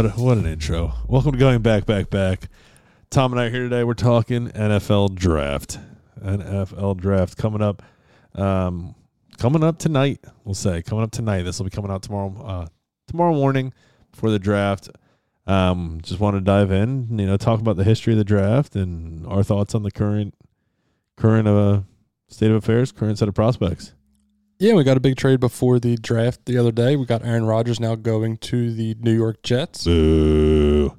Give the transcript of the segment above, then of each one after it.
What what an intro. Welcome to going back, back, back. Tom and I are here today. We're talking NFL draft. NFL draft coming up. Um, coming up tonight. We'll say coming up tonight. This will be coming out tomorrow. Uh, tomorrow morning before the draft. Um, just want to dive in. You know, talk about the history of the draft and our thoughts on the current current uh, state of affairs, current set of prospects. Yeah, we got a big trade before the draft the other day. We got Aaron Rodgers now going to the New York Jets. Boo.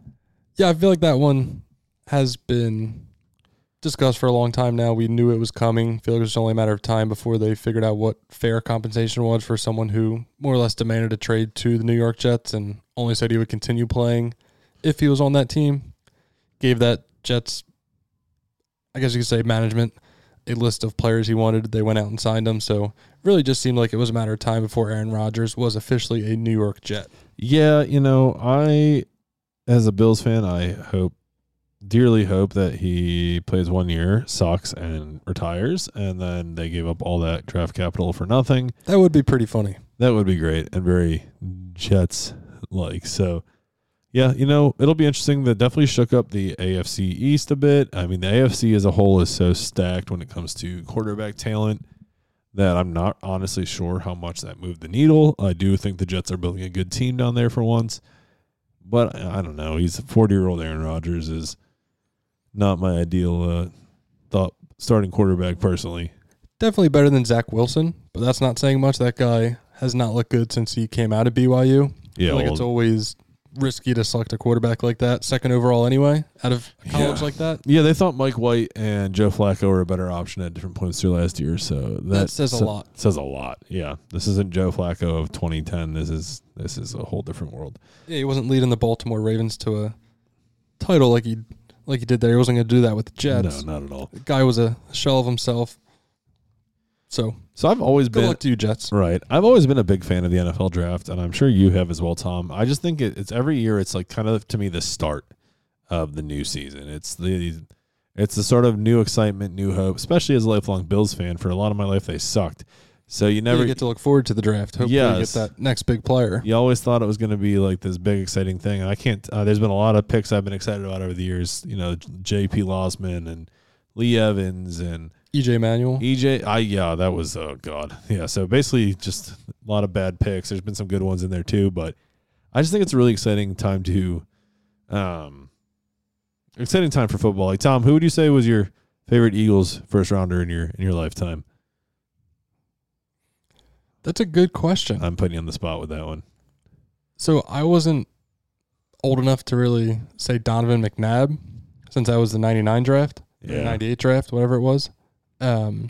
Yeah, I feel like that one has been discussed for a long time now. We knew it was coming. I feel like it was only a matter of time before they figured out what fair compensation was for someone who more or less demanded a trade to the New York Jets and only said he would continue playing if he was on that team. Gave that Jets, I guess you could say, management a list of players he wanted. They went out and signed them. So really just seemed like it was a matter of time before Aaron Rodgers was officially a New York Jet. Yeah, you know, I as a Bills fan, I hope dearly hope that he plays one year, sucks and retires, and then they gave up all that draft capital for nothing. That would be pretty funny. That would be great and very Jets like. So yeah, you know, it'll be interesting. That definitely shook up the AFC East a bit. I mean, the AFC as a whole is so stacked when it comes to quarterback talent that I'm not honestly sure how much that moved the needle. I do think the Jets are building a good team down there for once. But I don't know. He's a 40 year old Aaron Rodgers is not my ideal uh, thought starting quarterback personally. Definitely better than Zach Wilson, but that's not saying much. That guy has not looked good since he came out of BYU. Yeah, like it's always risky to select a quarterback like that, second overall anyway, out of college Yeah. like that. yeah, they thought Mike White and Joe Flacco were a better option at different points through last year. So that, That says a lot. Says a lot. Yeah, this isn't Joe Flacco of 2010. This is this is a whole different world. Yeah, he wasn't leading the Baltimore Ravens to a title like he like he did there. He wasn't going to do that with the Jets. No, not at all. The guy was a shell of himself. So So I've always good been luck to you, Jets. Right. I've always been a big fan of the NFL draft, and I'm sure you have as well, Tom. I just think it, it's every year. It's like kind of to me the start of the new season. It's the it's the sort of new excitement, new hope. Especially as a lifelong Bills fan, for a lot of my life they sucked. So you Never never get to look forward to the draft. Hopefully, Yes. you get that next big player. you always thought it was going to be like this big exciting thing, and I can't. Uh, there's been a lot of picks I've been excited about over the years. You know, J.P. Losman and Lee Evans and EJ Manuel. EJ, I yeah, that was oh god, yeah. So basically, just a lot of bad picks. There's been some good ones in there too, but I just think it's a really exciting time to, um, exciting time for football. Like Tom, who would you say was your favorite Eagles first rounder in your in your lifetime? That's a good question. I'm putting you on the spot with that one. So I wasn't old enough to really say Donovan McNabb since I was the 99 draft, Yeah, 98 draft, whatever it was. Um,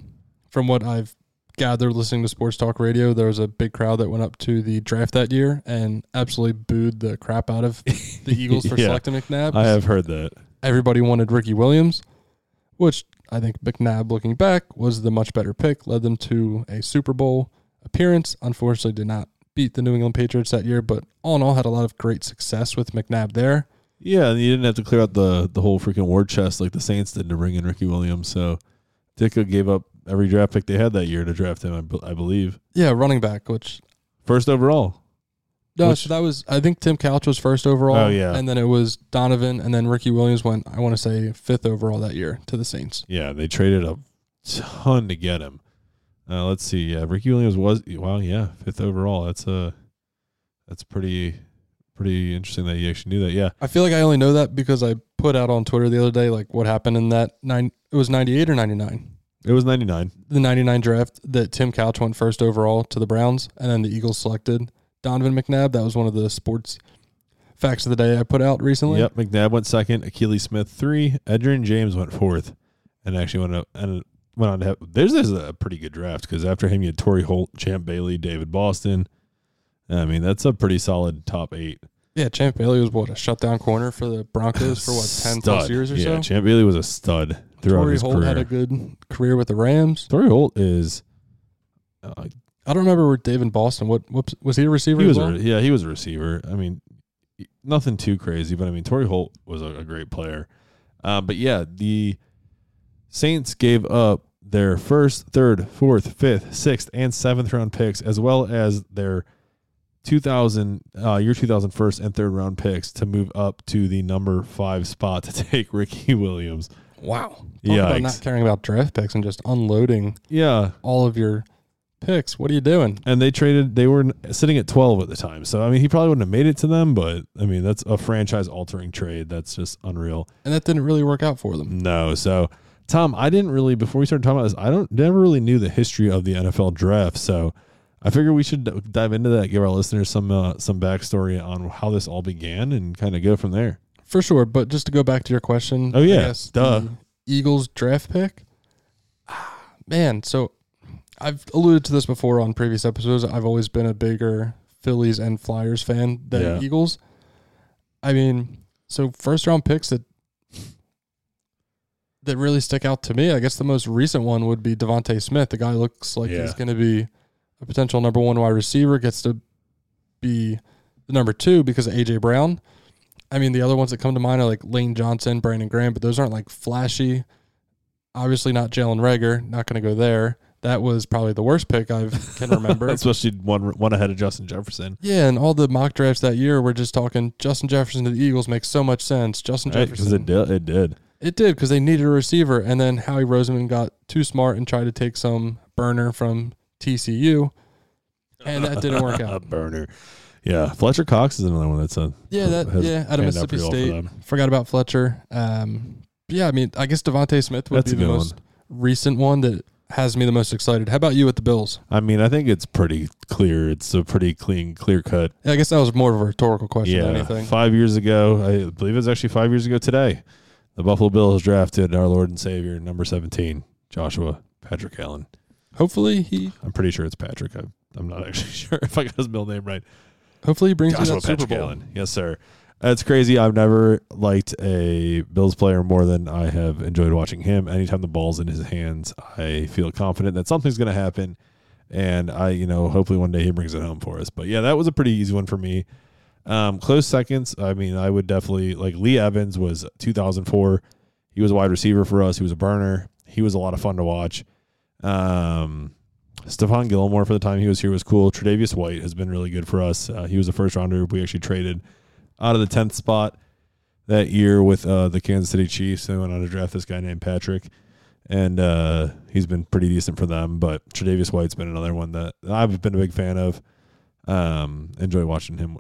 from what I've gathered listening to sports talk radio, there was a big crowd that went up to the draft that year and absolutely booed the crap out of the Eagles for Yeah, selecting McNabb. I have heard that. Everybody wanted Ricky Williams, which I think McNabb, looking back, was the much better pick, led them to a Super Bowl appearance. Unfortunately, did not beat the New England Patriots that year, but all in all, had a lot of great success with McNabb there. Yeah, and you didn't have to clear out the the whole freaking war chest like the Saints did to bring in Ricky Williams. So Ditka gave up every draft pick they had that year to draft him. I, believe Yeah, running back, which first overall. no, Which- so that was I think Tim Couch was first overall. Oh, yeah. and then it was Donovan, and then Ricky Williams went. I want to say fifth overall that year to the Saints. Yeah, they traded a ton to get him. Uh, let's see. Yeah, Ricky Williams was wow. Yeah, fifth overall. That's a that's pretty pretty interesting that you actually knew that. Yeah, I feel like I only know that because I put out on Twitter the other day like what happened in that nine. It was ninety eight or ninety nine. It was ninety nine. the 99 draft that Tim Couch went first overall to the Browns, and then the Eagles selected Donovan McNabb. That was one of the sports facts of the day I put out recently. Yep, McNabb went second. Akili Smith three. Edgerrin James went fourth, and actually went up and went on to have. There's there's a pretty good draft because after him you had Torry Holt, Champ Bailey, David Boston. I mean that's a pretty solid top eight. Yeah, Champ Bailey was what a shutdown corner for the Broncos for what 10 plus Stud. years or so? yeah, so. Champ Bailey was a stud throughout Torry his Holt career. had a good career with the Rams. Torry Holt is. Uh, I don't remember where David Boston. What whoops, was he a receiver? he as was well? a, yeah he was a receiver. I mean, nothing too crazy, but I mean Torry Holt was a, a great player. Um, but yeah, the Saints gave up their first, third, fourth, fifth, sixth, and seventh round picks, as well as their 2000 uh, year 2000 first and third round picks to move up to the number five spot to take Ricky Williams. Wow. Yeah. not caring about draft picks and just unloading Yeah, all of your picks. What are you doing? and they traded. They were sitting at 12 at the time, so I mean, he probably wouldn't have made it to them. But I mean, that's a franchise altering trade. That's just unreal. And that didn't really work out for them. No, so Tom, I didn't really before we started talking about this. I don't never really knew the history of the NFL draft, so I figure we should dive into that, give our listeners some uh, some backstory on how this all began, and kind of go from there. For sure. But just to go back to your question. Oh, yeah. guess Duh. the Eagles draft pick. Ah, Man, so I've alluded to this before on previous episodes. I've always been a bigger Phillies and Flyers fan than Yeah. Eagles. I mean, so first round picks that that really stick out to me. I guess the most recent one would be DeVonta Smith. The guy looks like Yeah. he's going to be a potential number one wide receiver. Gets to be the number two because of AJ Brown. I mean, the other ones that come to mind are like Lane Johnson, Brandon Graham, but those aren't like flashy. Obviously, not Jalen Reagor. Not going to go there. That was probably the worst pick I can remember. especially one one ahead of Justin Jefferson. yeah, and all the mock drafts that year were just talking Justin Jefferson to the Eagles makes so much sense. Justin Because Jefferson. it did, it did. It did because they needed a receiver, and then Howie Roseman got too smart and tried to take some burner from TCU, and that didn't work a out. burner. Yeah, Fletcher Cox is another one that's a Yeah, that yeah, out of Mississippi well for State. them. Forgot about Fletcher. Um, yeah, I mean, I guess DeVonta Smith would That's be the most recent one that has me the most excited. How about you with the Bills? I mean, I think it's pretty clear. It's a pretty clean, clear cut. Yeah, I guess that was more of a rhetorical question Yeah, than anything. five years ago, I believe it was actually five years ago today. The Buffalo Bills drafted our Lord and Savior, number seventeen, Joshua Patrick Allen. Hopefully he, I'm pretty sure it's Patrick. I, I'm not actually sure if I got his middle name right. hopefully he brings you Joshua that Super Patrick Bowl. Allen. Yes, sir. That's crazy. I've never liked a Bills player more than I have enjoyed watching him. Anytime the ball's in his hands, I feel confident that something's going to happen. And I, you know, hopefully one day he brings it home for us. But yeah, that was a pretty easy one for me. Um, close seconds. I mean, I would definitely like Lee Evans was 2004. He was a wide receiver for us. He was a burner. He was a lot of fun to watch. Um, Stephon Gilmore for the time he was here was cool. Tre'Davious White has been really good for us. Uh, he was a first rounder we actually traded out of the tenth spot that year with uh, the Kansas City Chiefs. They went on to draft this guy named Patrick, and uh, he's been pretty decent for them. But Tre'Davious White's been another one that I've been a big fan of. Um, enjoy watching him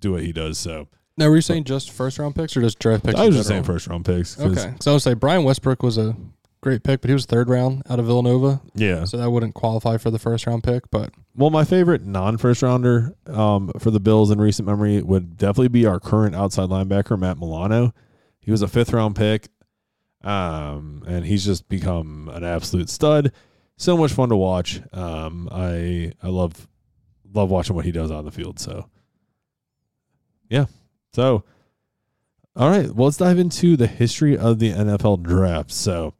do what he does. So Now, were you saying just first round picks or just draft picks? I was just saying first round picks. Okay, so I would say Brian Westbrook was a great pick, but he was third round out of Villanova, Yeah. so that wouldn't qualify for the first round pick. But Well, my favorite non first rounder um, for the Bills in recent memory would definitely be our current outside linebacker, Matt Milano. He was a fifth round pick, um, and he's just become an absolute stud. So much fun to watch. Um, I I love love watching what he does on the field. So, yeah. So, all right. Well, let's dive into the history of the NFL draft. So,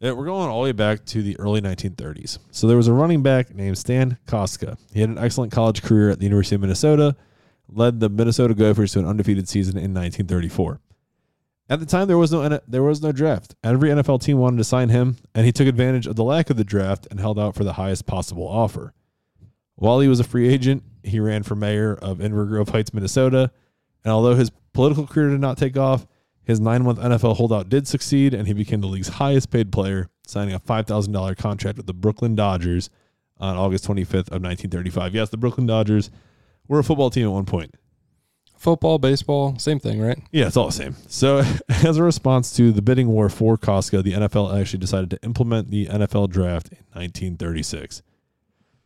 yeah, we're going all the way back to the early 1930s. So there was a running back named Stan Kostka. He had an excellent college career at the University of Minnesota, led the Minnesota Gophers to an undefeated season in 1934. At the time, there was no there was no draft. Every NFL team wanted to sign him, and he took advantage of the lack of the draft and held out for the highest possible offer. While he was a free agent, he ran for mayor of Inver Grove Heights, Minnesota, and although his political career did not take off, his nine month NFL holdout did succeed, and he became the league's highest paid player, signing a $5,000 contract with the Brooklyn Dodgers on August 25th of 1935. Yes, the Brooklyn Dodgers were a football team at one point. football, baseball, same thing, right? Yeah, it's all the same. So, as a response to the bidding war for Kostka, the NFL actually decided to implement the NFL draft in 1936.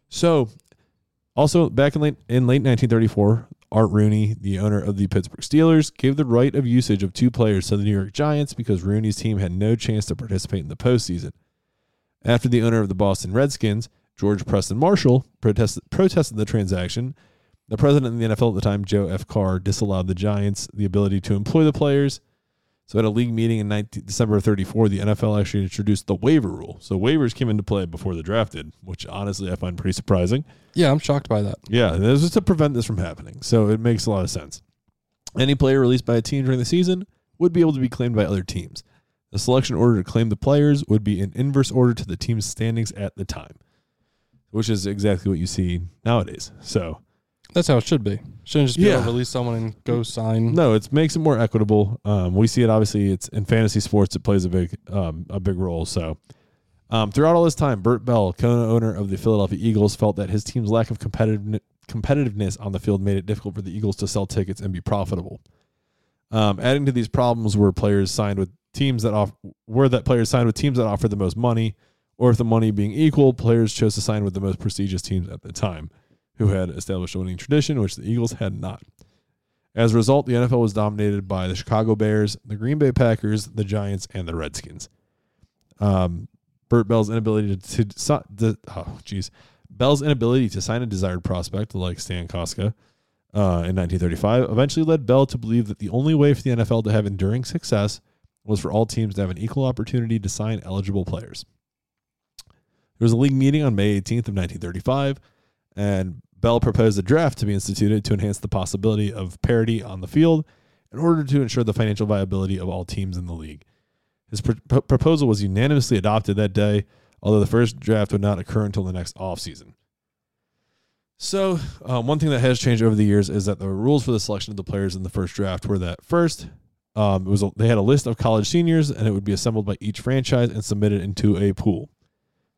So, also back in late in late 1934, Art Rooney, the owner of the Pittsburgh Steelers, gave the right of usage of two players to the New York Giants because Rooney's team had no chance to participate in the postseason. After the owner of the Boston Redskins, George Preston Marshall, protested, protested the transaction, the president of the NFL at the time, Joe F. Carr, disallowed the Giants the ability to employ the players. So at a league meeting in 19, December of 34, the NFL actually introduced the waiver rule. So waivers came into play before the draft did, which honestly I find pretty surprising. Yeah, I'm shocked by that. Yeah, this is to prevent this from happening. So it makes a lot of sense. Any player released by a team during the season would be able to be claimed by other teams. The selection order to claim the players would be in inverse order to the team's standings at the time, which is exactly what you see nowadays. So That's how it should be. Shouldn't just be able to release someone and go sign. No, it makes it more equitable. Um, we see it obviously. It's in fantasy sports. It plays a big um, a big role. So um, throughout all this time, Bert Bell, co-owner of the Philadelphia Eagles, felt that his team's lack of competitive competitiveness on the field made it difficult for the Eagles to sell tickets and be profitable. Um, adding to these problems were players signed with teams that off were that players signed with teams that offered the most money, or if the money being equal, players chose to sign with the most prestigious teams at the time, who had established a winning tradition, which the Eagles had not. As a result, the NFL was dominated by the Chicago Bears, the Green Bay Packers, the Giants, and the Redskins. Um, Bert Bell's inability to, to, the oh jeez, Bell's inability to sign a desired prospect like Stan Kostka uh, in 1935 eventually led Bell to believe that the only way for the NFL to have enduring success was for all teams to have an equal opportunity to sign eligible players. There was a league meeting on May 18th of 1935, and Bell proposed a draft to be instituted to enhance the possibility of parity on the field in order to ensure the financial viability of all teams in the league. His pr- proposal was unanimously adopted that day, although the first draft would not occur until the next offseason. So, um, one thing that has changed over the years is that the rules for the selection of the players in the first draft were that first, um, it was a, they had a list of college seniors, and it would be assembled by each franchise and submitted into a pool.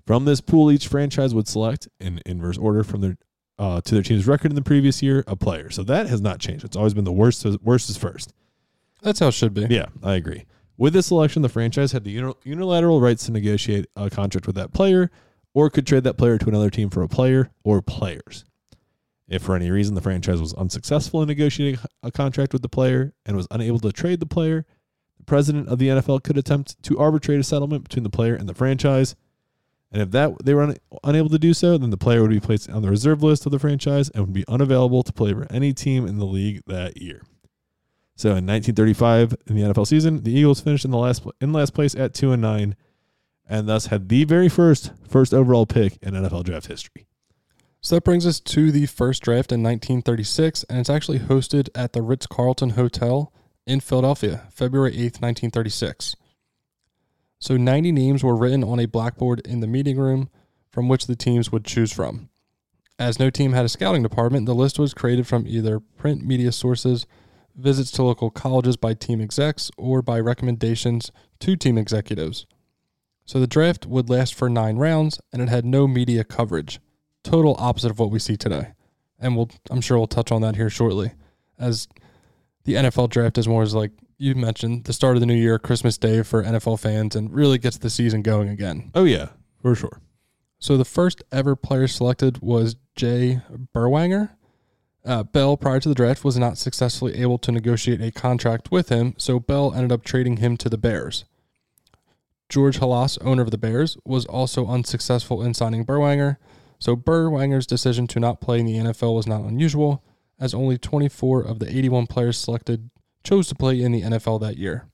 From this pool, each franchise would select in inverse order from their uh, to their team's record in the previous year a player. So that has not changed. It's always been the worst. Worst is first. That's how it should be. Yeah, I agree. With this selection, the franchise had the unilateral rights to negotiate a contract with that player, or could trade that player to another team for a player or players. If for any reason the franchise was unsuccessful in negotiating a contract with the player and was unable to trade the player, the president of the NFL could attempt to arbitrate a settlement between the player and the franchise. And if that they were un- unable to do so, then the player would be placed on the reserve list of the franchise and would be unavailable to play for any team in the league that year. So in 1935, in the NFL season, the Eagles finished in the last in last place at two and nine, and thus had the very first first overall pick in NFL draft history. So that brings us to the first draft in 1936, and it's actually hosted at the Ritz Carlton Hotel in Philadelphia, February 8th, 1936. So 90 names were written on a blackboard in the meeting room from which the teams would choose from. As no team had a scouting department, the list was created from either print media sources, visits to local colleges by team execs, or by recommendations to team executives. So the draft would last for nine rounds, and it had no media coverage total opposite of what we see today. And we'll I'm sure we'll touch on that here shortly. As the NFL draft is more as like you mentioned, the start of the new year, Christmas Day for NFL fans and really gets the season going again. Oh yeah, for sure. So the first ever player selected was Jay Berwanger. Uh, Bell, prior to the draft, was not successfully able to negotiate a contract with him, so Bell ended up trading him to the Bears. George Halas, owner of the Bears, was also unsuccessful in signing Berwanger, so Berwanger's decision to not play in the NFL was not unusual, as only 24 of the 81 players selected chose to play in the NFL that year.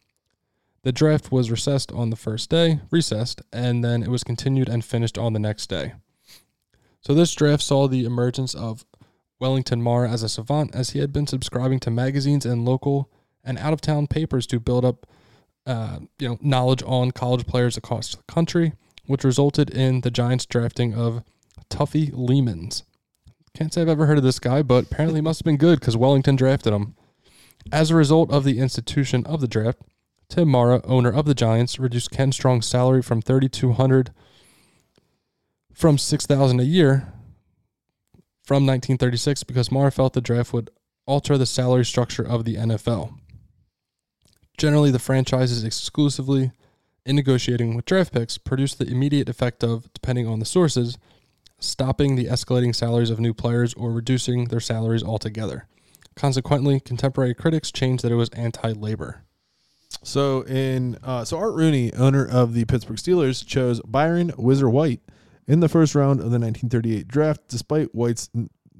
The draft was recessed on the first day, recessed, and then it was continued and finished on the next day. So this draft saw the emergence of Wellington Mara as a savant, as he had been subscribing to magazines and local and out of town papers to build up, uh, you know, knowledge on college players across the country, which resulted in the Giants drafting of Tuffy Leemans. Can't say I've ever heard of this guy, but apparently he must have been good because Wellington drafted him. As a result of the institution of the draft, Tim Mara, owner of the Giants, reduced Ken Strong's salary from thirty two hundred from six thousand a year from 1936 because Mara felt the draft would alter the salary structure of the NFL. Generally, the franchises exclusively in negotiating with draft picks produce the immediate effect of, depending on the sources, stopping the escalating salaries of new players or reducing their salaries altogether. Consequently, contemporary critics changed that it was anti-labor. So in uh, so Art Rooney, owner of the Pittsburgh Steelers, chose Byron Whizzer White in the first round of the 1938 draft, despite White's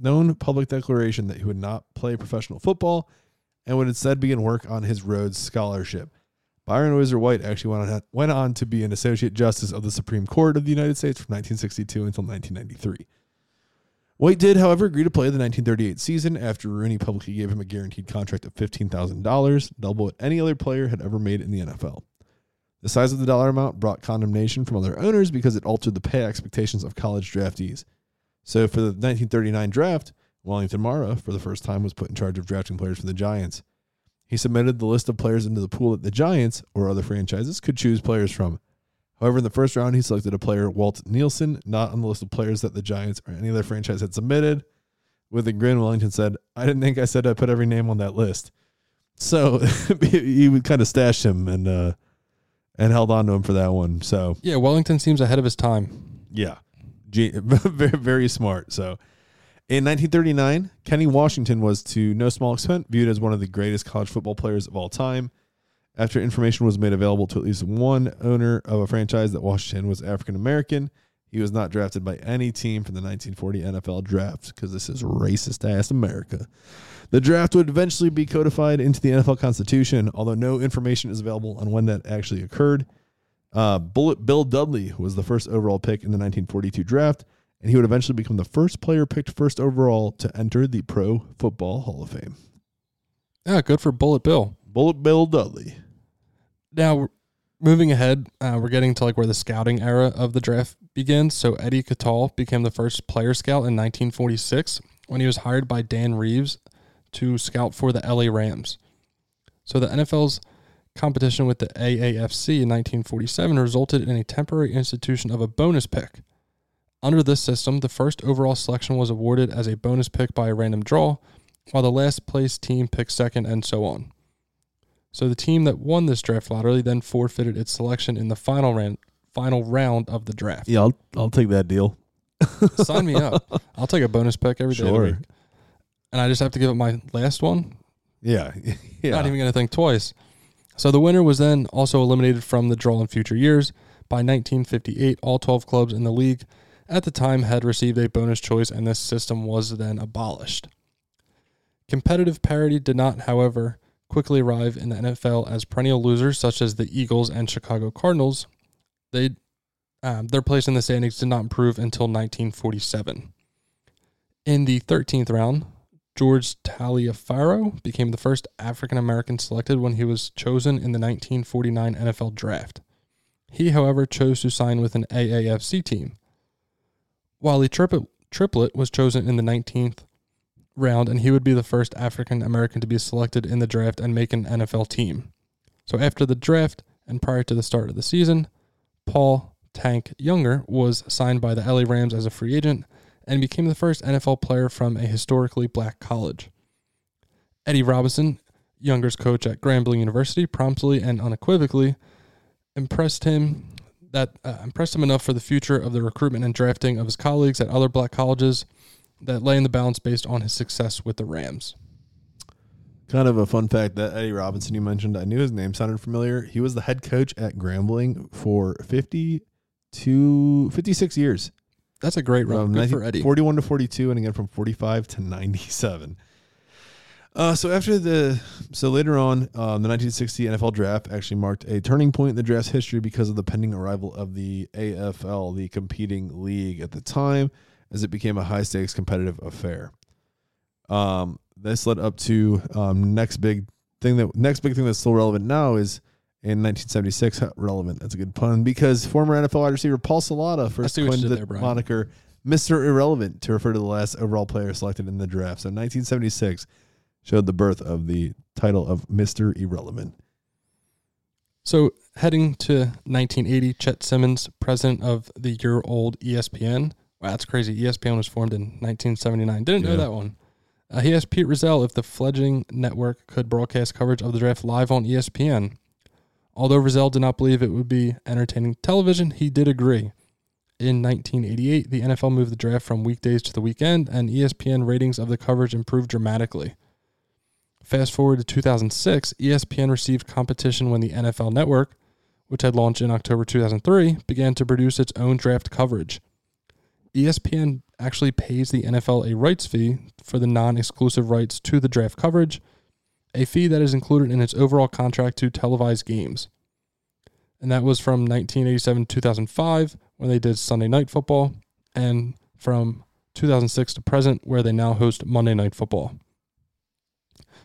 known public declaration that he would not play professional football and would instead begin work on his Rhodes Scholarship. Byron Whizzer White actually went on, went on to be an Associate Justice of the Supreme Court of the United States from 1962 until 1993. White did, however, agree to play the 1938 season after Rooney publicly gave him a guaranteed contract of $15,000, double what any other player had ever made in the NFL. The size of the dollar amount brought condemnation from other owners because it altered the pay expectations of college draftees. So for the 1939 draft, Wellington Mara, for the first time, was put in charge of drafting players for the Giants. He submitted the list of players into the pool that the Giants or other franchises could choose players from. However, in the first round, he selected a player, Walt Nielsen, not on the list of players that the Giants or any other franchise had submitted. With a grin, Wellington said, I didn't think I said I put every name on that list. So he would kind of stash him and uh, and held on to him for that one. So Yeah, Wellington seems ahead of his time. yeah, Ge- very very smart. So in 1939, Kenny Washington was to no small extent viewed as one of the greatest college football players of all time. After information was made available to at least one owner of a franchise that Washington was African American, he was not drafted by any team from the 1940 NFL draft because this is racist ass America. The draft would eventually be codified into the NFL Constitution, although no information is available on when that actually occurred. Uh, Bullet Bill Dudley was the first overall pick in the 1942 draft, and he would eventually become the first player picked first overall to enter the Pro Football Hall of Fame. Yeah, good for Bullet Bill. Bullet Bill Dudley. Now, moving ahead, uh, we're getting to like where the scouting era of the draft begins. So Eddie Kotal became the first player scout in 1946 when he was hired by Dan Reeves to scout for the LA Rams. So the NFL's competition with the AAFC in 1947 resulted in a temporary institution of a bonus pick. Under this system, the first overall selection was awarded as a bonus pick by a random draw, while the last place team picked second, and so on. So the team that won this draft lottery then forfeited its selection in the final round, final round of the draft. Yeah, I'll, I'll take that deal. Sign me up. I'll take a bonus pick every day. of the Sure. week. And I just have to give it my last one. Yeah. yeah. Not even going to think twice. So the winner was then also eliminated from the draw in future years. By 1958, all 12 clubs in the league at the time had received a bonus choice, and this system was then abolished. Competitive parity did not, however, quickly arrive in the NFL as perennial losers, such as the Eagles and Chicago Cardinals. They, um, their place in the standings did not improve until 1947. In the 13th round, George Taliaferro became the first African American selected when he was chosen in the 1949 NFL Draft. He, however, chose to sign with an AAFC team. Wally Triplett, Triplett was chosen in the 19th round, and he would be the first African American to be selected in the draft and make an NFL team. So after the draft and prior to the start of the season, Paul Tank Younger was signed by the LA Rams as a free agent and became the first NFL player from a historically black college. Eddie Robinson, Younger's coach at Grambling University, promptly and unequivocally impressed him that uh, impressed him enough for the future of the recruitment and drafting of his colleagues at other black colleges that lay in the balance based on his success with the Rams. Kind of a fun fact that Eddie Robinson you mentioned, I knew his name sounded familiar. He was the head coach at Grambling for 50 to 56 years. That's a great run. From Good 19 for Eddie. 41 to 42 and again from 45 to 97. Uh, so after the so later on, um, the 1960 NFL draft actually marked a turning point in the draft's history because of the pending arrival of the AFL, the competing league at the time, as it became a high stakes competitive affair. Um, this led up to um, next big thing that next big thing that's still relevant now is in 1976 relevant. That's a good pun because former NFL wide receiver Paul Salata first see what you coined the there, moniker Mr. Irrelevant to refer to the last overall player selected in the draft. So 1976 showed the birth of the title of Mr. Irrelevant. So, heading to 1980, Chet Simmons, president of the year old ESPN. Wow, that's crazy. ESPN was formed in 1979. Didn't know Yeah. that one. Uh, he asked Pete Rozelle if the fledgling network could broadcast coverage of the draft live on ESPN. Although Rozelle did not believe it would be entertaining television, he did agree. In 1988, the NFL moved the draft from weekdays to the weekend, and ESPN ratings of the coverage improved dramatically. Fast forward to 2006, ESPN received competition when the NFL Network, which had launched in October 2003, began to produce its own draft coverage. ESPN actually pays the NFL a rights fee for the non exclusive rights to the draft coverage, a fee that is included in its overall contract to televise games. And that was from 1987 to 2005 when they did Sunday Night Football, and from 2006 to present where they now host Monday Night Football.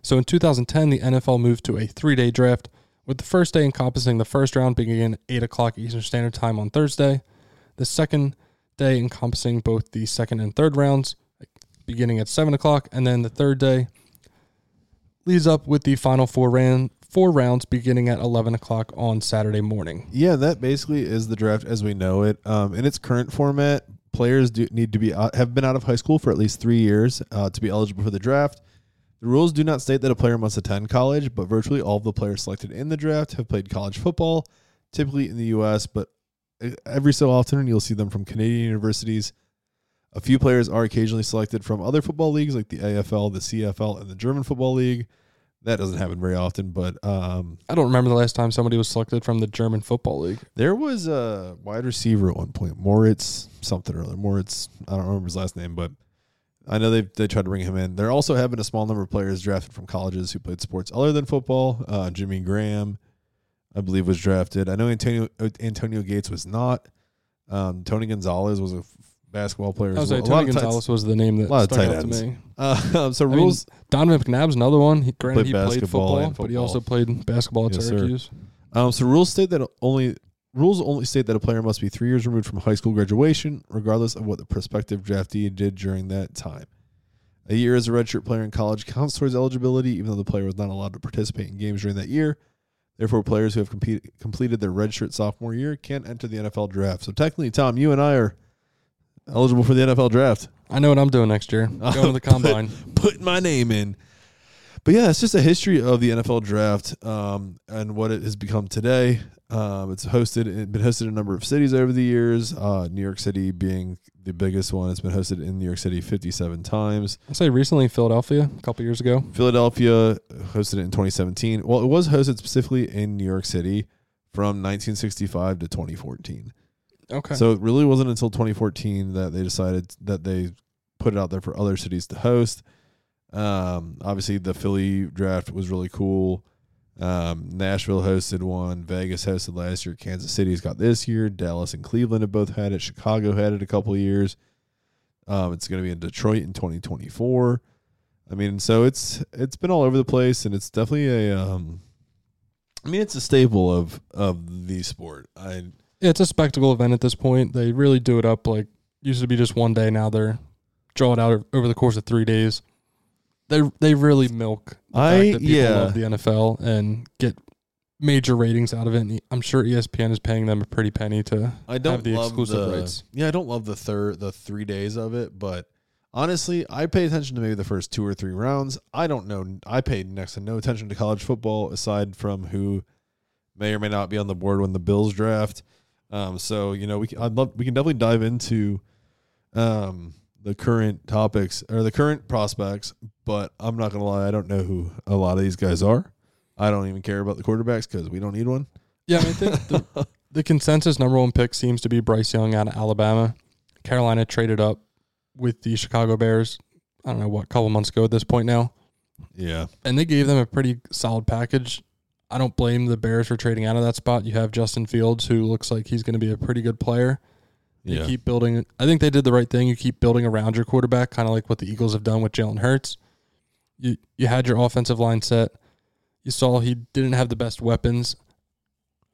So in 2010, the NFL moved to a three day draft, with the first day encompassing the first round beginning at 8 o'clock Eastern Standard Time on Thursday, the second day encompassing both the second and third rounds, beginning at seven o'clock, and then the third day leads up with the final four round four rounds beginning at eleven o'clock on Saturday morning. Yeah, that basically is the draft as we know it. Um, in its current format, players do need to be out, have been out of high school for at least three years uh, to be eligible for the draft. The rules do not state that a player must attend college, but virtually all of the players selected in the draft have played college football, typically in the U.S., but every so often you'll see them from Canadian universities. A few players are occasionally selected from other football leagues like the AFL, the CFL, and the German Football League. That doesn't happen very often, but um, I don't remember the last time somebody was selected from the German Football League. there was a wide receiver at one point, Moritz something or other. Moritz, I don't remember his last name, but I know they they tried to bring him in. There also have been a small number of players drafted from colleges who played sports other than football. Uh, Jimmy Graham, I believe, was drafted. I know Antonio Antonio Gates was not. Um, Tony Gonzalez was a f- basketball player. I as was well. like, Tony Gonzalez was the name that stuck out to me. Uh, so I mean, rules. Donovan McNabb's another one. He granted Played he played basketball football, but he also played basketball at Yes. Syracuse. Um, so rules state that only rules only state that a player must be three years removed from high school graduation, regardless of what the prospective draftee did during that time. A year as a redshirt player in college counts towards eligibility, even though the player was not allowed to participate in games during that year. Therefore, players who have compete, completed their redshirt sophomore year can't enter the NFL draft. So technically, Tom, you and I are eligible for the NFL draft. I know what I'm doing next year. Going to the combine. putting my name in. But yeah, it's just a history of the NFL draft um, and what it has become today. Um, it's hosted, it's been hosted in a number of cities over the years. Uh, New York City being the biggest one. It's been hosted in New York City 57 times. I'll say recently Philadelphia, a couple years ago. Philadelphia hosted it in 2017. Well, it was hosted specifically in New York City from 1965 to 2014. Okay. So it really wasn't until 2014 that they decided that they put it out there for other cities to host. Um, obviously, the Philly draft was really cool. Um, Nashville hosted one. Vegas hosted last year. Kansas City's got this year. Dallas and Cleveland have both had it. Chicago had it a couple years. Um, it's going to be in Detroit in 2024. I mean, so it's it's been all over the place, and it's definitely a. Um, I mean, it's a staple of of the sport. I it's a spectacle event at this point. They really do it up like used to be just one day. Now they're draw it out over the course of three days. They they really milk the I- fact that people yeah. love the NFL and get major ratings out of it. And I'm sure ESPN is paying them a pretty penny to I don't have the love exclusive the, rights. Yeah, I don't love the third the three days of it, but honestly, I pay attention to maybe the first two or three rounds. I don't know. I paid next to no attention to college football aside from who may or may not be on the board when the Bills draft. Um, so you know, we can, I'd love we can definitely dive into um the current topics or the current prospects, but I'm not gonna lie, I don't know who a lot of these guys are. I don't even care about the quarterbacks because we don't need one. Yeah, I, mean, think the, the consensus number one pick seems to be Bryce Young out of Alabama. Carolina traded up with the Chicago Bears. I don't know what, couple months ago at this point now, Yeah, and they gave them a pretty solid package. I don't blame the Bears for trading out of that spot. You have Justin Fields, who looks like he's going to be a pretty good player. You yeah. keep building. I think they did the right thing. You keep building around your quarterback, kind of like what the Eagles have done with Jalen Hurts. You you had your offensive line set. You saw he didn't have the best weapons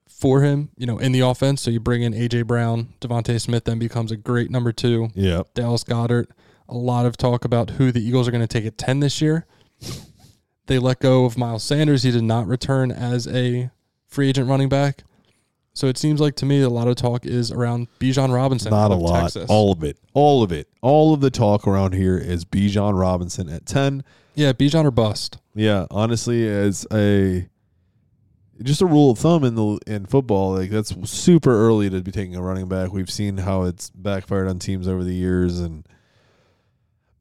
for him, you know, in the offense. So you bring in AJ Brown, DeVonta Smith, then becomes a great number two. yeah. Dallas Goedert. A lot of talk about who the Eagles are going to take at ten this year. They let go of Miles Sanders. He did not return as a free agent running back. So it seems like to me a lot of talk is around Bijan Robinson. Not a lot. Texas. All of it. All of it. All of the talk around here is Bijan Robinson at 10. Yeah, Bijan or bust. Yeah, honestly, as a just a rule of thumb in the in football, like that's super early to be taking a running back. We've seen how it's backfired on teams over the years and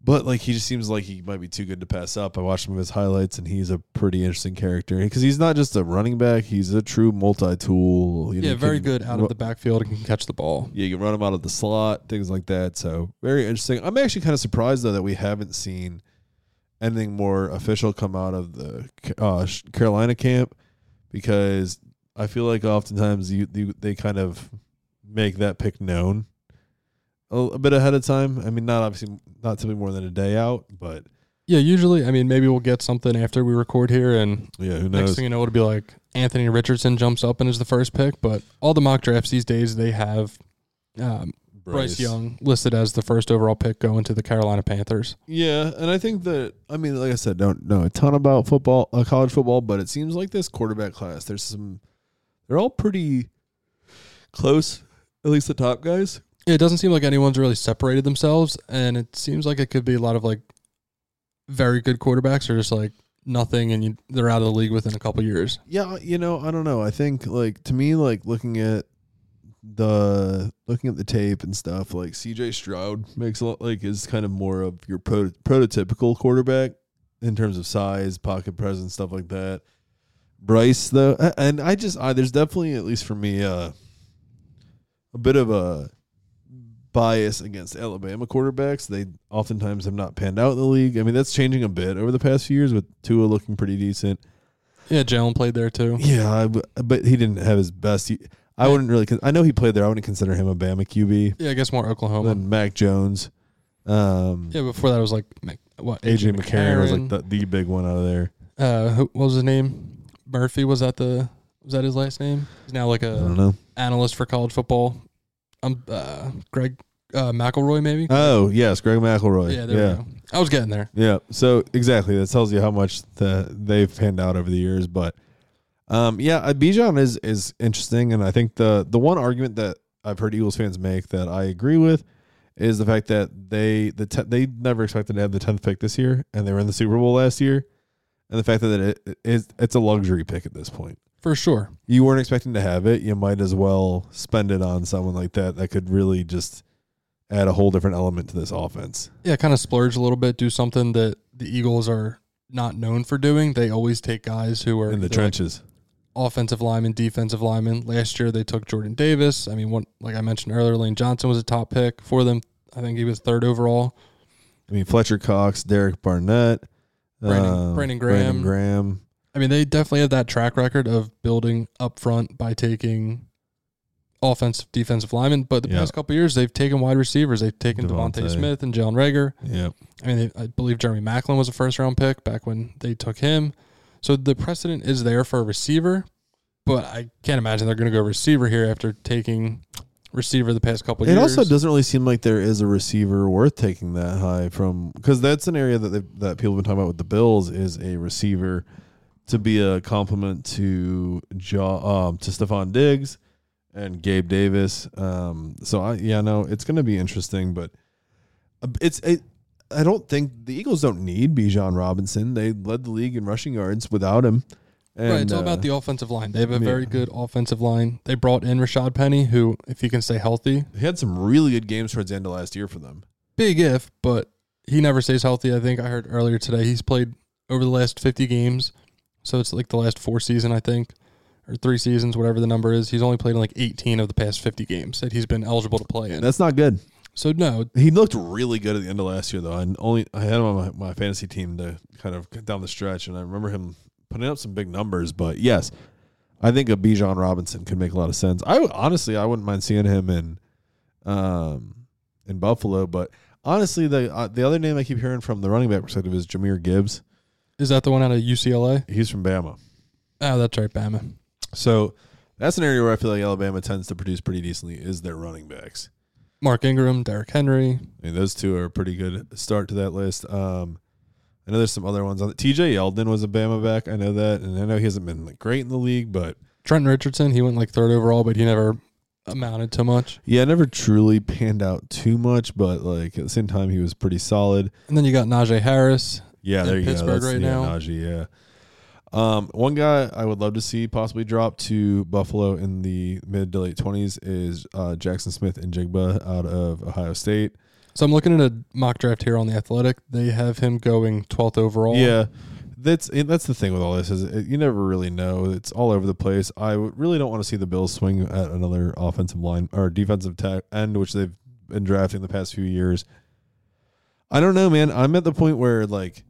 but like he just seems like he might be too good to pass up. I watched some of his highlights and he's a pretty interesting character because he's not just a running back; he's a true multi-tool. You know, Yeah, very can good out of the backfield and can catch the ball. yeah, you can run him out of the slot, things like that. So very interesting. I'm actually kind of surprised though that we haven't seen anything more official come out of the uh, Carolina camp because I feel like oftentimes you, you they kind of make that pick known a, a bit ahead of time. I mean, not obviously not typically more than a day out, but Yeah, usually, I mean, maybe we'll get something after we record here, and yeah, who knows? next thing you know, it'll be like Anthony Richardson jumps up and is the first pick. But all the mock drafts these days, they have um, Bryce Young listed as the first overall pick going to the Carolina Panthers. Yeah, and I think that I mean, like I said, don't know a ton about football, uh, college football, but it seems like this quarterback class. There's some, they're all pretty close, at least the top guys. It doesn't seem like anyone's really separated themselves, and it seems like it could be a lot of like very good quarterbacks or just like nothing, and you, they're out of the league within a couple years. Yeah, you know, I don't know. I think like to me, like looking at the looking at the tape and stuff, like CJ Stroud makes a lot like is kind of more of your pro- prototypical quarterback in terms of size, pocket presence, stuff like that. Bryce though, and I just I, there's definitely at least for me uh, a bit of a bias against Alabama quarterbacks. They oftentimes have not panned out in the league. I mean, that's changing a bit over the past few years with Tua looking pretty decent. Yeah, Jalen played there too. Yeah, but he didn't have his best. I Yeah. wouldn't really. I know he played there. I wouldn't consider him a Bama QB. Yeah, I guess more Oklahoma. Then Mac Jones, um, yeah, before that was like what AJ McCarron was like the, the big one out of there. uh, who, what was his name? Murphy was that the was that his last name? He's now like I a don't know. analyst for college football. Um, uh, Greg uh, McElroy maybe. Oh yes, Greg McElroy. yeah, there yeah. we go. I was getting there. Yeah. So exactly, that tells you how much the they've panned out over the years. But um, yeah, uh, Bijan is is interesting, and I think the the one argument that I've heard Eagles fans make that I agree with is the fact that they the te- they never expected to have the tenth pick this year, and they were in the Super Bowl last year, and the fact that it, it is it's a luxury pick at this point. For sure. You weren't expecting to have it. You might as well spend it on someone like that that could really just add a whole different element to this offense. Yeah, kind of splurge a little bit, do something that the Eagles are not known for doing. They always take guys who are in the either, like, trenches. offensive lineman, defensive lineman. Last year they took Jordan Davis. I mean, one like I mentioned earlier, Lane Johnson was a top pick for them. I think he was third overall. I mean, Fletcher Cox, Derek Barnett, Brandon- um, Brandon Brandon Graham. Graham. I mean, they definitely have that track record of building up front by taking offensive, defensive linemen. But the Yeah. past couple of years, they've taken wide receivers. They've taken DeVonta. Smith and Jalen Reagor. Yeah, I mean, they, I believe Jeremy Maclin was a first round pick back when they took him. So the precedent is there for a receiver, but I can't imagine they're going to go receiver here after taking receiver the past couple years. it years. also doesn't really seem like there is a receiver worth taking that high from because that's an area that that people have been talking about with the Bills is a receiver to be a complement to Jaw, um, to Stefon Diggs and Gabe Davis. Um, so I yeah no, it's going to be interesting, but uh, it's it, I don't think the Eagles don't need Bijan Robinson. They led the league in rushing yards without him. And, right, it's all uh, about the offensive line. They have a yeah. very good offensive line. They brought in Rashaad Penny, who, if he can stay healthy, He had some really good games towards the end of last year for them. big if, but he never stays healthy. I think I heard earlier today he's played over the last 50 games. So it's like the last four season, I think, or three seasons, whatever the number is. He's only played in like 18 of the past 50 games that he's been eligible to play in. That's not good. So no, He looked really good at the end of last year, though. And only I had him on my, my fantasy team to kind of down the stretch, and I remember him putting up some big numbers. But yes, I think a Bijan Robinson could make a lot of sense. I would- honestly, I wouldn't mind seeing him in, um, in Buffalo. But honestly, the uh, the other name I keep hearing from the running back perspective is Jahmyr Gibbs. is that the one out of UCLA? He's from Bama. Oh, that's right, Bama. So that's an area where I feel like Alabama tends to produce pretty decently is their running backs. Mark Ingram, Derrick Henry. I mean, those two are a pretty good start to that list. Um, I know there's some other ones on. TJ Yeldon was a Bama back. I know that, and I know he hasn't been like great in the league, but Trent Richardson, he went like third overall, but he never amounted to much. yeah, never truly panned out too much. But like at the same time, he was pretty solid. And then you got Najee Harris. Yeah, there you Pittsburgh go. That's, right yeah, now. Najee, yeah. Um, one guy I would love to see possibly drop to Buffalo in the mid to late twenties is uh, Jaxon Smith-Njigba out of Ohio State. So I'm looking at a mock draft here on the Athletic. They have him going 12th overall. Yeah, that's that's the thing with all this is it, you never really know. It's all over the place. I really don't want to see the Bills swing at another offensive line or defensive end, which they've been drafting the past few years. I don't know, man. I'm at the point where like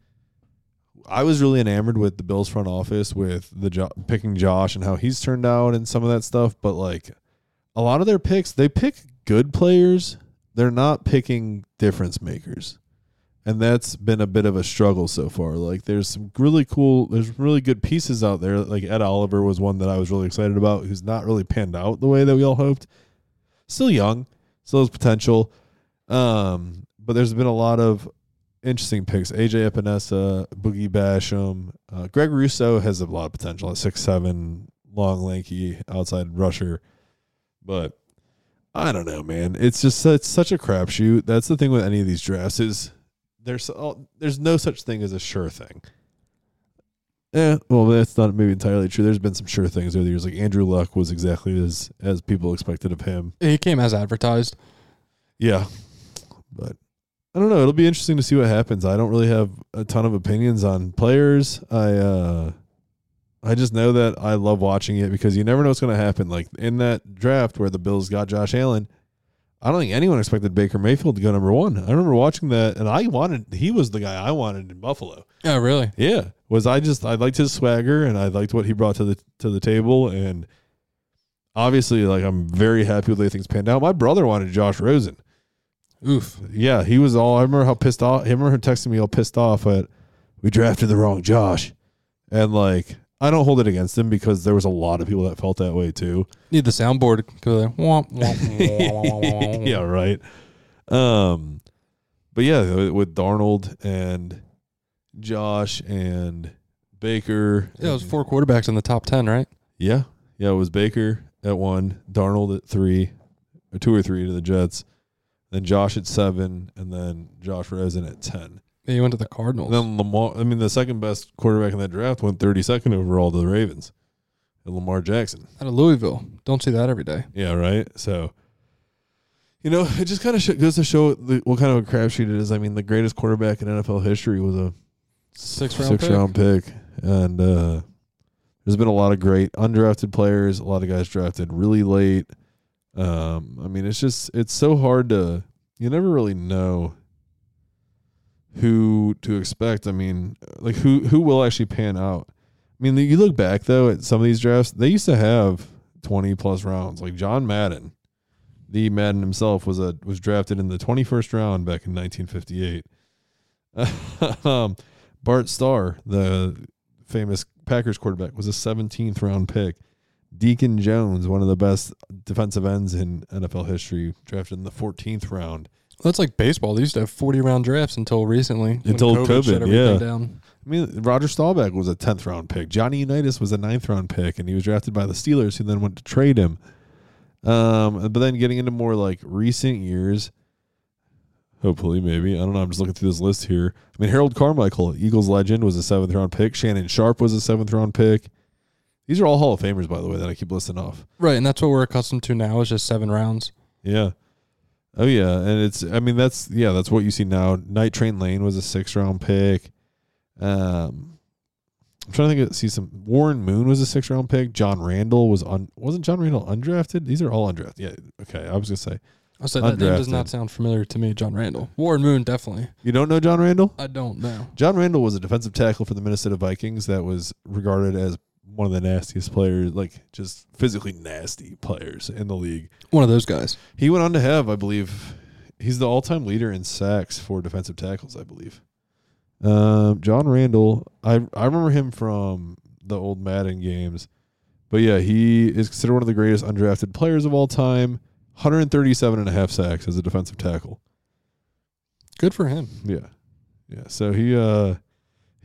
I was really enamored with the Bills front office with the jo- picking Josh and how he's turned out and some of that stuff, but like a lot of their picks, they pick good players. They're not picking difference makers and that's been a bit of a struggle so far. Like there's some really cool, there's really good pieces out there. Like Ed Oliver was one that I was really excited about, who's not really panned out the way that we all hoped. Still young, still has potential. Um, but there's been a lot of interesting picks. AJ Epenesa, Boogie Basham, uh, Greg Rousseau has a lot of potential. A six seven, long, lanky outside rusher, but I don't know, man. It's just it's such a crapshoot. That's the thing with any of these drafts is there's oh, there's no such thing as a sure thing. Yeah, well, that's not maybe entirely true. There's been some sure things over the years. Like Andrew Luck was exactly as as people expected of him. He came as advertised. Yeah, but I don't know. It'll be interesting to see what happens. I don't really have a ton of opinions on players. I uh I just know that I love watching it because you never know what's going to happen. Like in that draft where the Bills got Josh Allen, I don't think anyone expected Baker Mayfield to go number one. I remember watching that, and I wanted he was the guy I wanted in Buffalo. Oh, really? Yeah, was I just I liked his swagger and I liked what he brought to the to the table, and obviously, like I'm very happy with the way things panned out. My brother wanted Josh Rosen. Oof. Yeah, he was all. I remember how pissed off. I remember him texting me all pissed off at we drafted the wrong Josh, and like I don't hold it against him because there was a lot of people that felt that way too. Need the soundboard. Go there. Womp, womp, womp, yeah, right. Um, but yeah, with- with Darnold and Josh and Baker. Yeah, it was four quarterbacks in the top ten, right? Yeah, yeah, it was Baker at one, Darnold at three, or two or three to the Jets, then Josh at seven, and then Josh Rosen at ten. Yeah, he went to the Cardinals. Then Lamar, I mean, the second best quarterback in that draft went 32nd overall to the Ravens, and Lamar Jackson. Out of Louisville. Don't see that every day. Yeah, right. So, you know, it just kind of sh- goes to show the, what kind of a crapshoot it is. I mean, the greatest quarterback in NFL history was a Six round six pick. round pick, and uh, there's been a lot of great undrafted players. A lot of guys drafted really late. Um, I mean, it's just it's so hard to you never really know who to expect. I mean, like who who will actually pan out. I mean, you look back though at some of these drafts, they used to have 20 plus rounds. Like John Madden, the Madden himself was a was drafted in the 21st round back in 1958. um, Bart Starr, the famous Packers quarterback, was a 17th round pick. Deacon Jones, one of the best defensive ends in NFL history, drafted in the 14th round. That's like baseball. They used to have forty round drafts until recently. Until COVID, everything yeah. Down. I mean, Roger Staubach was a 10th round pick. Johnny Unitas was a 9th round pick, and he was drafted by the Steelers, who then went to trade him. Um, but then getting into more like recent years, hopefully, maybe. I don't know. I'm just looking through this list here. I mean, Harold Carmichael, Eagles legend, was a 7th round pick. Shannon Sharpe was a 7th round pick. These are all Hall of Famers, by the way, that I keep listing off. Right, and that's what we're accustomed to now. Is just seven rounds. Yeah. Oh yeah, and it's I mean that's yeah that's what you see now. Night Train Lane was a six round pick. Um, I'm trying to think of see some Warren Moon was a six round pick. John Randle was on wasn't John Randle undrafted? These are all undrafted. Yeah, okay. I was gonna say I said that name does not sound familiar to me. John Randle, Warren Moon, definitely. you don't know John Randle. I don't know. John Randle was a defensive tackle for the Minnesota Vikings that was regarded as one of the nastiest players, like just physically nasty players in the league. One of those guys. He went on to have, I believe, he's the all-time leader in sacks for defensive tackles. I believe. Um, John Randle, I I remember him from the old Madden games, but yeah, he is considered one of the greatest undrafted players of all time. 137 and a half sacks as a defensive tackle. Good for him. Yeah, yeah. So he uh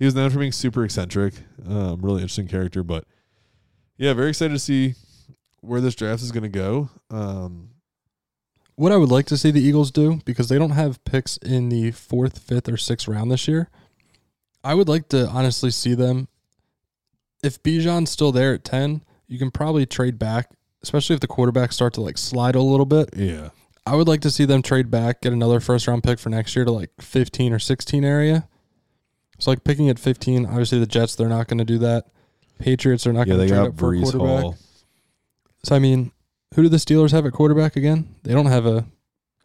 he was known for being super eccentric, um, really interesting character. But yeah, very excited to see where this draft is going to go. Um, What I would like to see the Eagles do, because they don't have picks in the fourth, fifth, or sixth round this year, I would like to honestly see them. If Bijan's still there at 10, you can probably trade back, especially if the quarterbacks start to like slide a little bit. yeah, I would like to see them trade back, get another first round pick for next year to like 15 or 16 area. So like picking at 15, obviously the Jets, they're not going to do that. Patriots are not yeah. going to trade up for a quarterback. Hall, So I mean, who do the Steelers have at quarterback again? They don't have a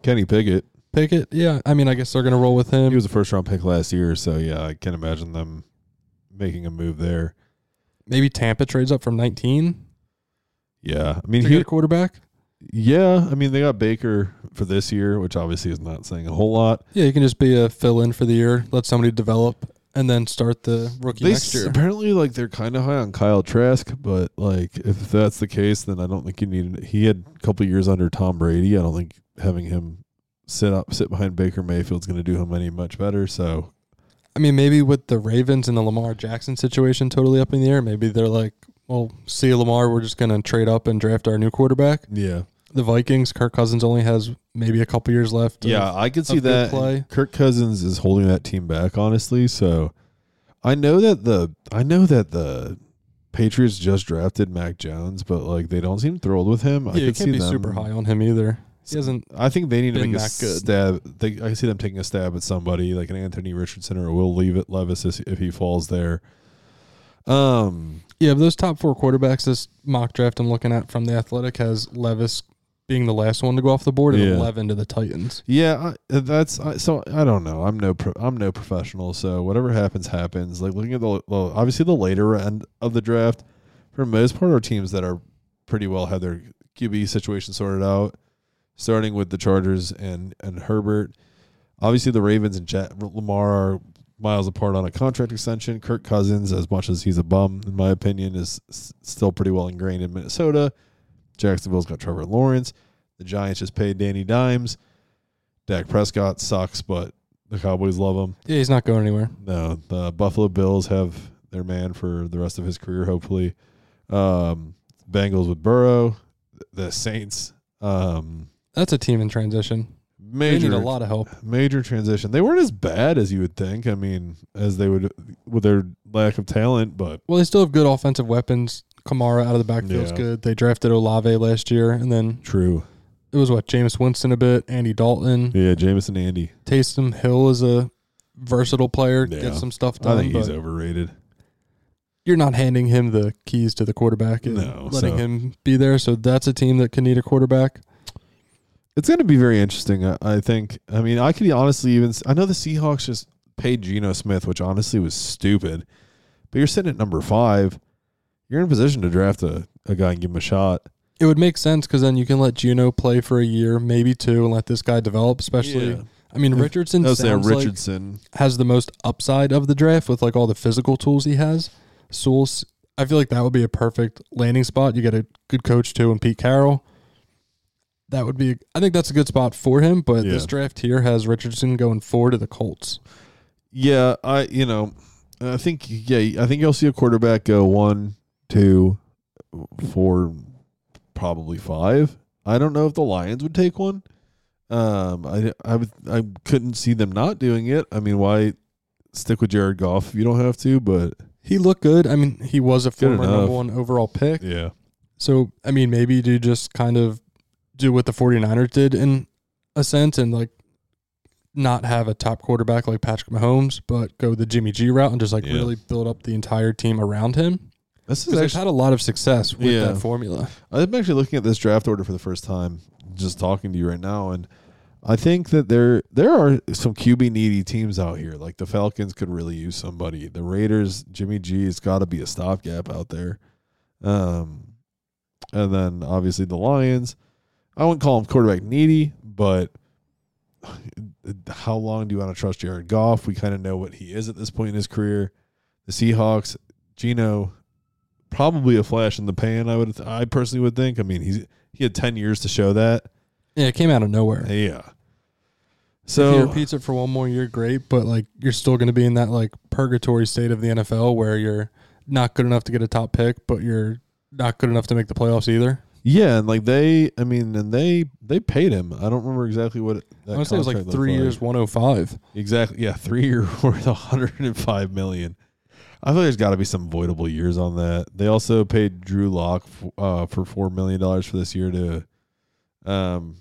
Kenny Pickett. Pickett. Yeah, I mean, I guess they're going to roll with him. He was a first round pick last year, so yeah, I can't imagine them making a move there. Maybe Tampa trades up from 19 Yeah, I mean, he, a quarterback. yeah, I mean, they got Baker for this year, which obviously is not saying a whole lot. Yeah, you can just be a fill in for the year, let somebody develop, and then start the rookie They next s- year. apparently like they're kind of high on Kyle Trask, but like if that's the case, then I don't think you need. He had a couple years under Tom Brady. I don't think having him sit up sit behind Baker Mayfield's going to do him any much better. So I mean, maybe with the Ravens and the Lamar Jackson situation totally up in the air, maybe they're like, well, see Lamar, we're just going to trade up and draft our new quarterback. yeah, The Vikings, Kirk Cousins only has maybe a couple years left. of- yeah, I could see that. play. Kirk Cousins is holding that team back, honestly. So I know that the I know that the Patriots just drafted Mac Jones, but like they don't seem thrilled with him. I yeah, you could can't see be them- super high on him either. He hasn't. I think they need to make a stab. They, I see them taking a stab at somebody like an Anthony Richardson or Will Leave it Levis if- if he falls there. Um, Yeah, those top four quarterbacks, this mock draft I'm looking at from the Athletic has Levis being the last one to go off the board and Yeah. 11 to the Titans. yeah, I, that's I, so. I don't know. I'm no pro, I'm no professional, so whatever happens happens. Like looking at the well, obviously the later end of the draft, for most part, are teams that are pretty well have their QB situation sorted out. Starting with the Chargers and and Herbert, obviously the Ravens and Jet, Lamar are miles apart on a contract extension. Kirk Cousins, as much as he's a bum, in my opinion, is s- still pretty well ingrained in Minnesota. Jacksonville's got Trevor Lawrence. The Giants just paid Danny Dimes. Dak Prescott sucks, but the Cowboys love him. Yeah, he's not going anywhere. No, the Buffalo Bills have their man for the rest of his career, hopefully. Um, Bengals with Burrow. The Saints, um, That's a team in transition. They major need a lot of help. major transition. They weren't as bad as you would think. I mean, as they would with their lack of talent, but Well, they still have good offensive weapons. Kamara out of the backfield's Yeah. good. They drafted Olave last year, and then true. it was what Jameis Winston a bit, Andy Dalton, Yeah, Jameson Andy. Taysom Hill is a versatile player, Yeah. gets some stuff done. I think he's overrated. you're not handing him the keys to the quarterback and No, letting so- him be there. So that's a team that can need a quarterback. It's going to be very interesting. I, I think. I mean, I could honestly even. I know the Seahawks just paid Geno Smith, which honestly was stupid. But you're sitting at number five. You're in a position to draft a, a guy and give him a shot. It would make sense because then you can let Geno play for a year, maybe two, and let this guy develop. Especially, Yeah. I mean, Richardson I would say sounds like Richardson. has the most upside of the draft with like all the physical tools he has. Sewell's, I feel like that would be a perfect landing spot. You get a good coach too, and Pete Carroll. That would be. I think that's a good spot for him. But this Yeah. draft here has Richardson going four to the Colts. Yeah, I you know, I think yeah, I think you'll see a quarterback go one, two, four, probably five. I don't know if the Lions would take one. Um, I I would I couldn't see them not doing it. I mean, why stick with Jared Goff if you don't have to? But He looked good. I mean, he was a former number one overall pick. yeah, So, I mean, maybe you just kind of do what the 49ers did in a sense and like not have a top quarterback like Patrick Mahomes, but go the Jimmy G route and just like Yeah. really build up the entire team around him. This is Because they've actually. had a lot of success with Yeah. that formula. I'm actually looking at this draft order for the first time, just talking to you right now, and I think that there there are some QB needy teams out here. Like the Falcons could really use somebody. The Raiders, Jimmy G has got to be a stopgap out there. Um, and then obviously the Lions. I wouldn't call them quarterback needy, but how long do you want to trust Jared Goff? We kind of know what he is at this point in his career. The Seahawks, Geno, probably a flash in the pan. I would, I personally would think. I mean, he's he had ten years to show that. Yeah, it came out of nowhere. Yeah. if he So repeats it for one more year, great. But like, you're still going to be in that like purgatory state of the NFL where you're not good enough to get a top pick, but you're not good enough to make the playoffs either. yeah, and like they, I mean, and they they paid him. I don't remember exactly what that I to say it was like three years, 105. Exactly. Yeah, three year worth, one hundred and five million. I feel like there's got to be some voidable years on that. They also paid Drew Lock uh, for four million dollars for this year to, um,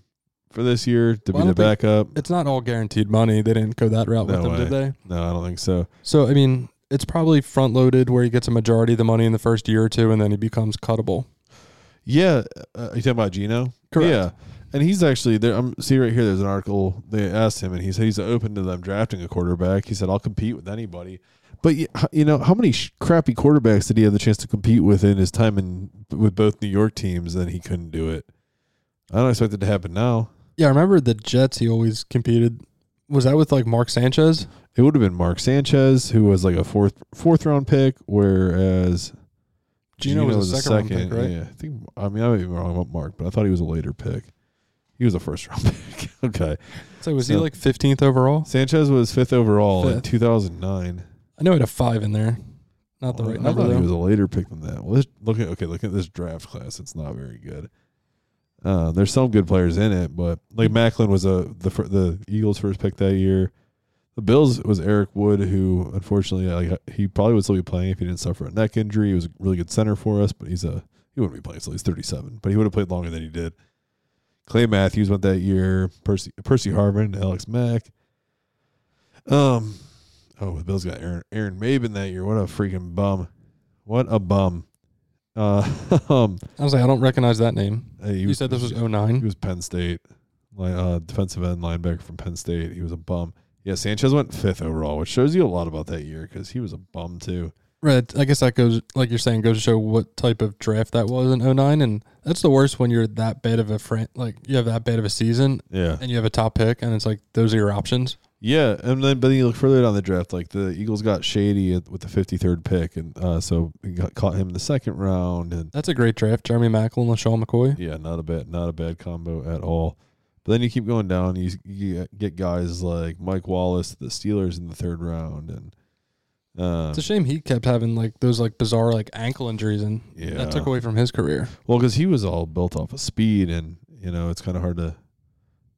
for this year to Well, be the backup. It's not all guaranteed money. They didn't go that route with No them, way. did they? No, I don't think so. So I mean, it's probably front loaded where he gets a majority of the money in the first year or two, and then he becomes cuttable. Yeah, uh, you talking about Geno? Correct. Yeah, and he's actually there. I'm see right here. There's an article. They asked him, and he said he's open to them drafting a quarterback. He said I'll compete with anybody. But you know how many sh- crappy quarterbacks did he have the chance to compete with in his time in with both New York teams? Then he couldn't do it. I don't expect it to happen now. Yeah, I remember the Jets. He always competed. Was that with like Mark Sanchez? It would have been Mark Sanchez, who was like a fourth fourth round pick, whereas Geno was a second round pick, right? Yeah, I think. I mean, I might be wrong about Mark, but I thought he was a later pick. He was a first round pick. okay. So was he like 15th overall? Sanchez was fifth overall in 2009. I know he had a five in there. Not the Well, right I number thought he though. was a later pick than that. Well, this, look at okay, look at this draft class. It's not very good. Uh, there's some good players in it, but like Maclin was a the fir- the Eagles' first pick that year. The Bills was Eric Wood, who unfortunately like he probably would still be playing if he didn't suffer a neck injury. He was a really good center for us, but he's a he wouldn't be playing until he's 37. But he would have played longer than he did. Clay Matthews went that year. Percy Percy Harvin, Alex Mack. Um, oh, the Bills got Aaron Aaron Maybin that year. What a freaking bum! What a bum! Uh, um, I was like, I don't recognize that name. uh, he You said this was 09? he was Penn State, uh, defensive end linebacker from Penn State. He was a bum. Yeah, Sanchez went fifth overall, which shows you a lot about that year because he was a bum too. Right. I guess that goes, like you're saying, goes to show what type of draft that was in 09. And that's the worst when you're that bad of a friend, like you have that bad of a season Yeah, and you have a top pick and it's like, those are your options. Yeah, and then but then you look further down the draft, like the Eagles got shady with the fifty third pick, and uh, so we got caught him in the second round, and That's a great draft. Jeremy Maclin, LeSean McCoy. Yeah, not a bad not a bad combo at all. But then you keep going down, you, you get guys like Mike Wallace, the Steelers in the third round, and um, It's a shame he kept having like those like bizarre like ankle injuries and yeah, that took away from his career. well because he was all built off of speed, and you know it's kind of hard to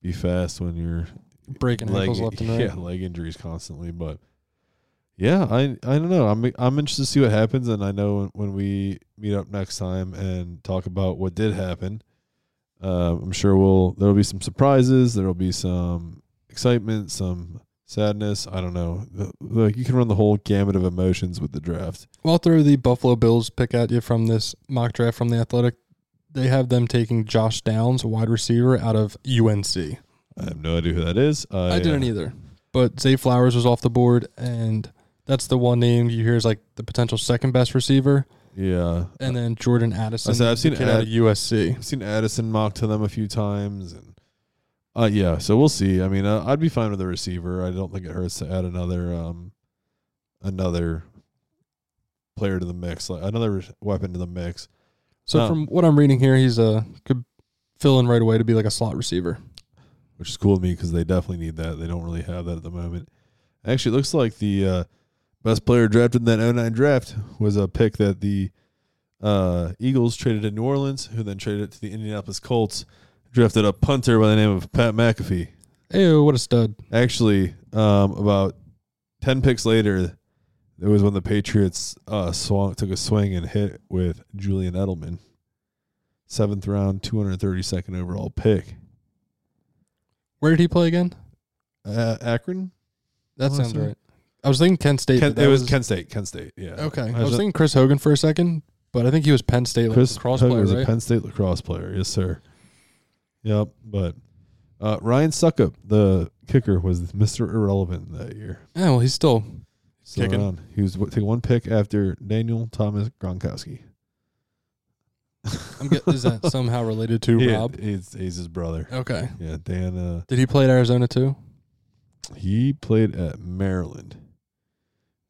be fast when you're Breaking leg, ankles left and right. yeah leg injuries constantly. But yeah, I I don't know. I'm I'm interested to see what happens, and I know when we meet up next time and talk about what did happen. Uh, I'm sure we'll there'll be some surprises. There'll be some excitement, some sadness. I don't know. Like you can run the whole gamut of emotions with the draft. Well, I'll throw the Buffalo Bills pick at you from this mock draft from the Athletic. They have them taking Josh Downs, wide receiver, out of UNC. I have no idea who that is. I, I didn't uh, either. But Zay Flowers was off the board, and that's the one name you hear is like the potential second best receiver. Yeah, And then Jordan Addison, I said, I've seen kid out of USC. I've seen Addison mock to them a few times, and uh, yeah. So we'll see. I mean, uh, I'd be fine with a receiver. I don't think it hurts to add another, um, another player to the mix, like another weapon to the mix. So Oh. from what I'm reading here, he's a could fill in right away to be like a slot receiver. Which is cool to me because they definitely need that. They don't really have that at the moment. Actually, it looks like the uh, best player drafted in that 09 draft was a pick that the uh, Eagles traded to New Orleans, who then traded it to the Indianapolis Colts, drafted a punter by the name of Pat McAfee. Hey, what a stud! Actually, um, about 10 picks later, it was when the Patriots uh, swung, took a swing and hit with Julian Edelman. Seventh round, 232nd overall pick. Where did he play again? Uh, Akron? That sounds right. I was thinking Kent State. Ken, but that it was, Kent State. Kent State. Yeah. Okay, I was thinking Chris Hogan for a second, but I think he was Penn State Chris lacrosse Hogan player, was right? a Penn State lacrosse player. Yes, sir. Yep. But uh, Ryan Succop, the kicker, was Mr. Irrelevant that year. yeah, well, he's still Still Kicking. around. He was taking one pick after Daniel Thomas Gronkowski. I'm get, is that somehow related to Yeah, Rob? He's, he's his brother. Okay. Yeah, Dan. Uh, Did he play at Arizona too? he played at Maryland.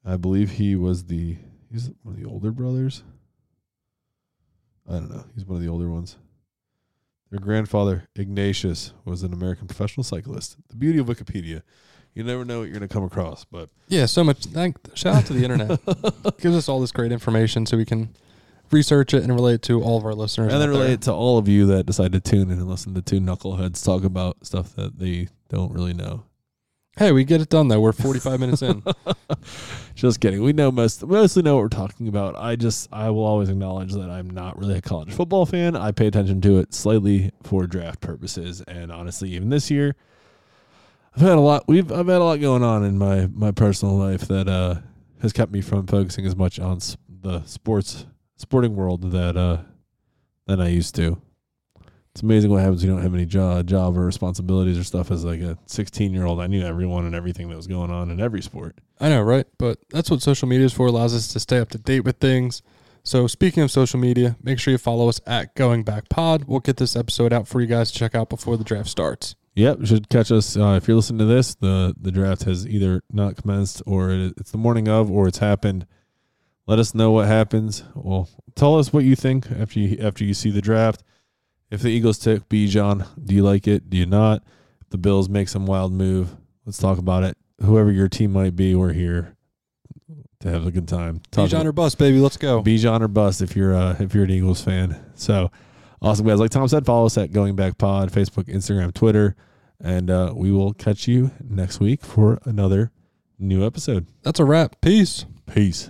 I believe he was the he's one of the older brothers. I don't know. He's one of the older ones. Their grandfather, Ignatius, was an American professional cyclist. The beauty of Wikipedia. You never know what you're going to come across, but Yeah, so much. Thank shout out to the internet. Gives us all this great information so we can research it and relate it to all of our listeners. and then out there. relate it to all of you that decide to tune in and listen to two knuckleheads talk about stuff that they don't really know. Hey, we get it done though. We're 45 minutes in. Just kidding. We know most mostly know what we're talking about. I just I will always acknowledge that I'm not really a college football fan. I pay attention to it slightly for draft purposes, and honestly, even this year, I've had a lot. We've I've had a lot going on in my my personal life that uh has kept me from focusing as much on s- the sports sporting world that uh than I used to. It's amazing what happens when you don't have any job, job or responsibilities or stuff. As like a 16 year old, I knew everyone and everything that was going on in every sport. I know, right? But that's what social media is for. Allows us to stay up to date with things. So speaking of social media, make sure you follow us at Going Back Pod. We'll get this episode out for you guys to check out before the draft starts. Yep, you should catch us uh, if you're listening to this. the The draft has either not commenced, or it, it's the morning of, or it's happened. Let us know what happens. Well, tell us what you think after you after you see the draft. if the Eagles take Bijan, do you like it? Do you not? If the Bills make some wild move, let's talk about it. Whoever your team might be, we're here to have a good time. Talk Bijan or bust, baby. Let's go. Bijan or bust if you're uh, if you're an Eagles fan. So awesome guys. Like Tom said, follow us at Going Back Pod, Facebook, Instagram, Twitter, and uh, we will catch you next week for another new episode. That's a wrap. Peace. Peace.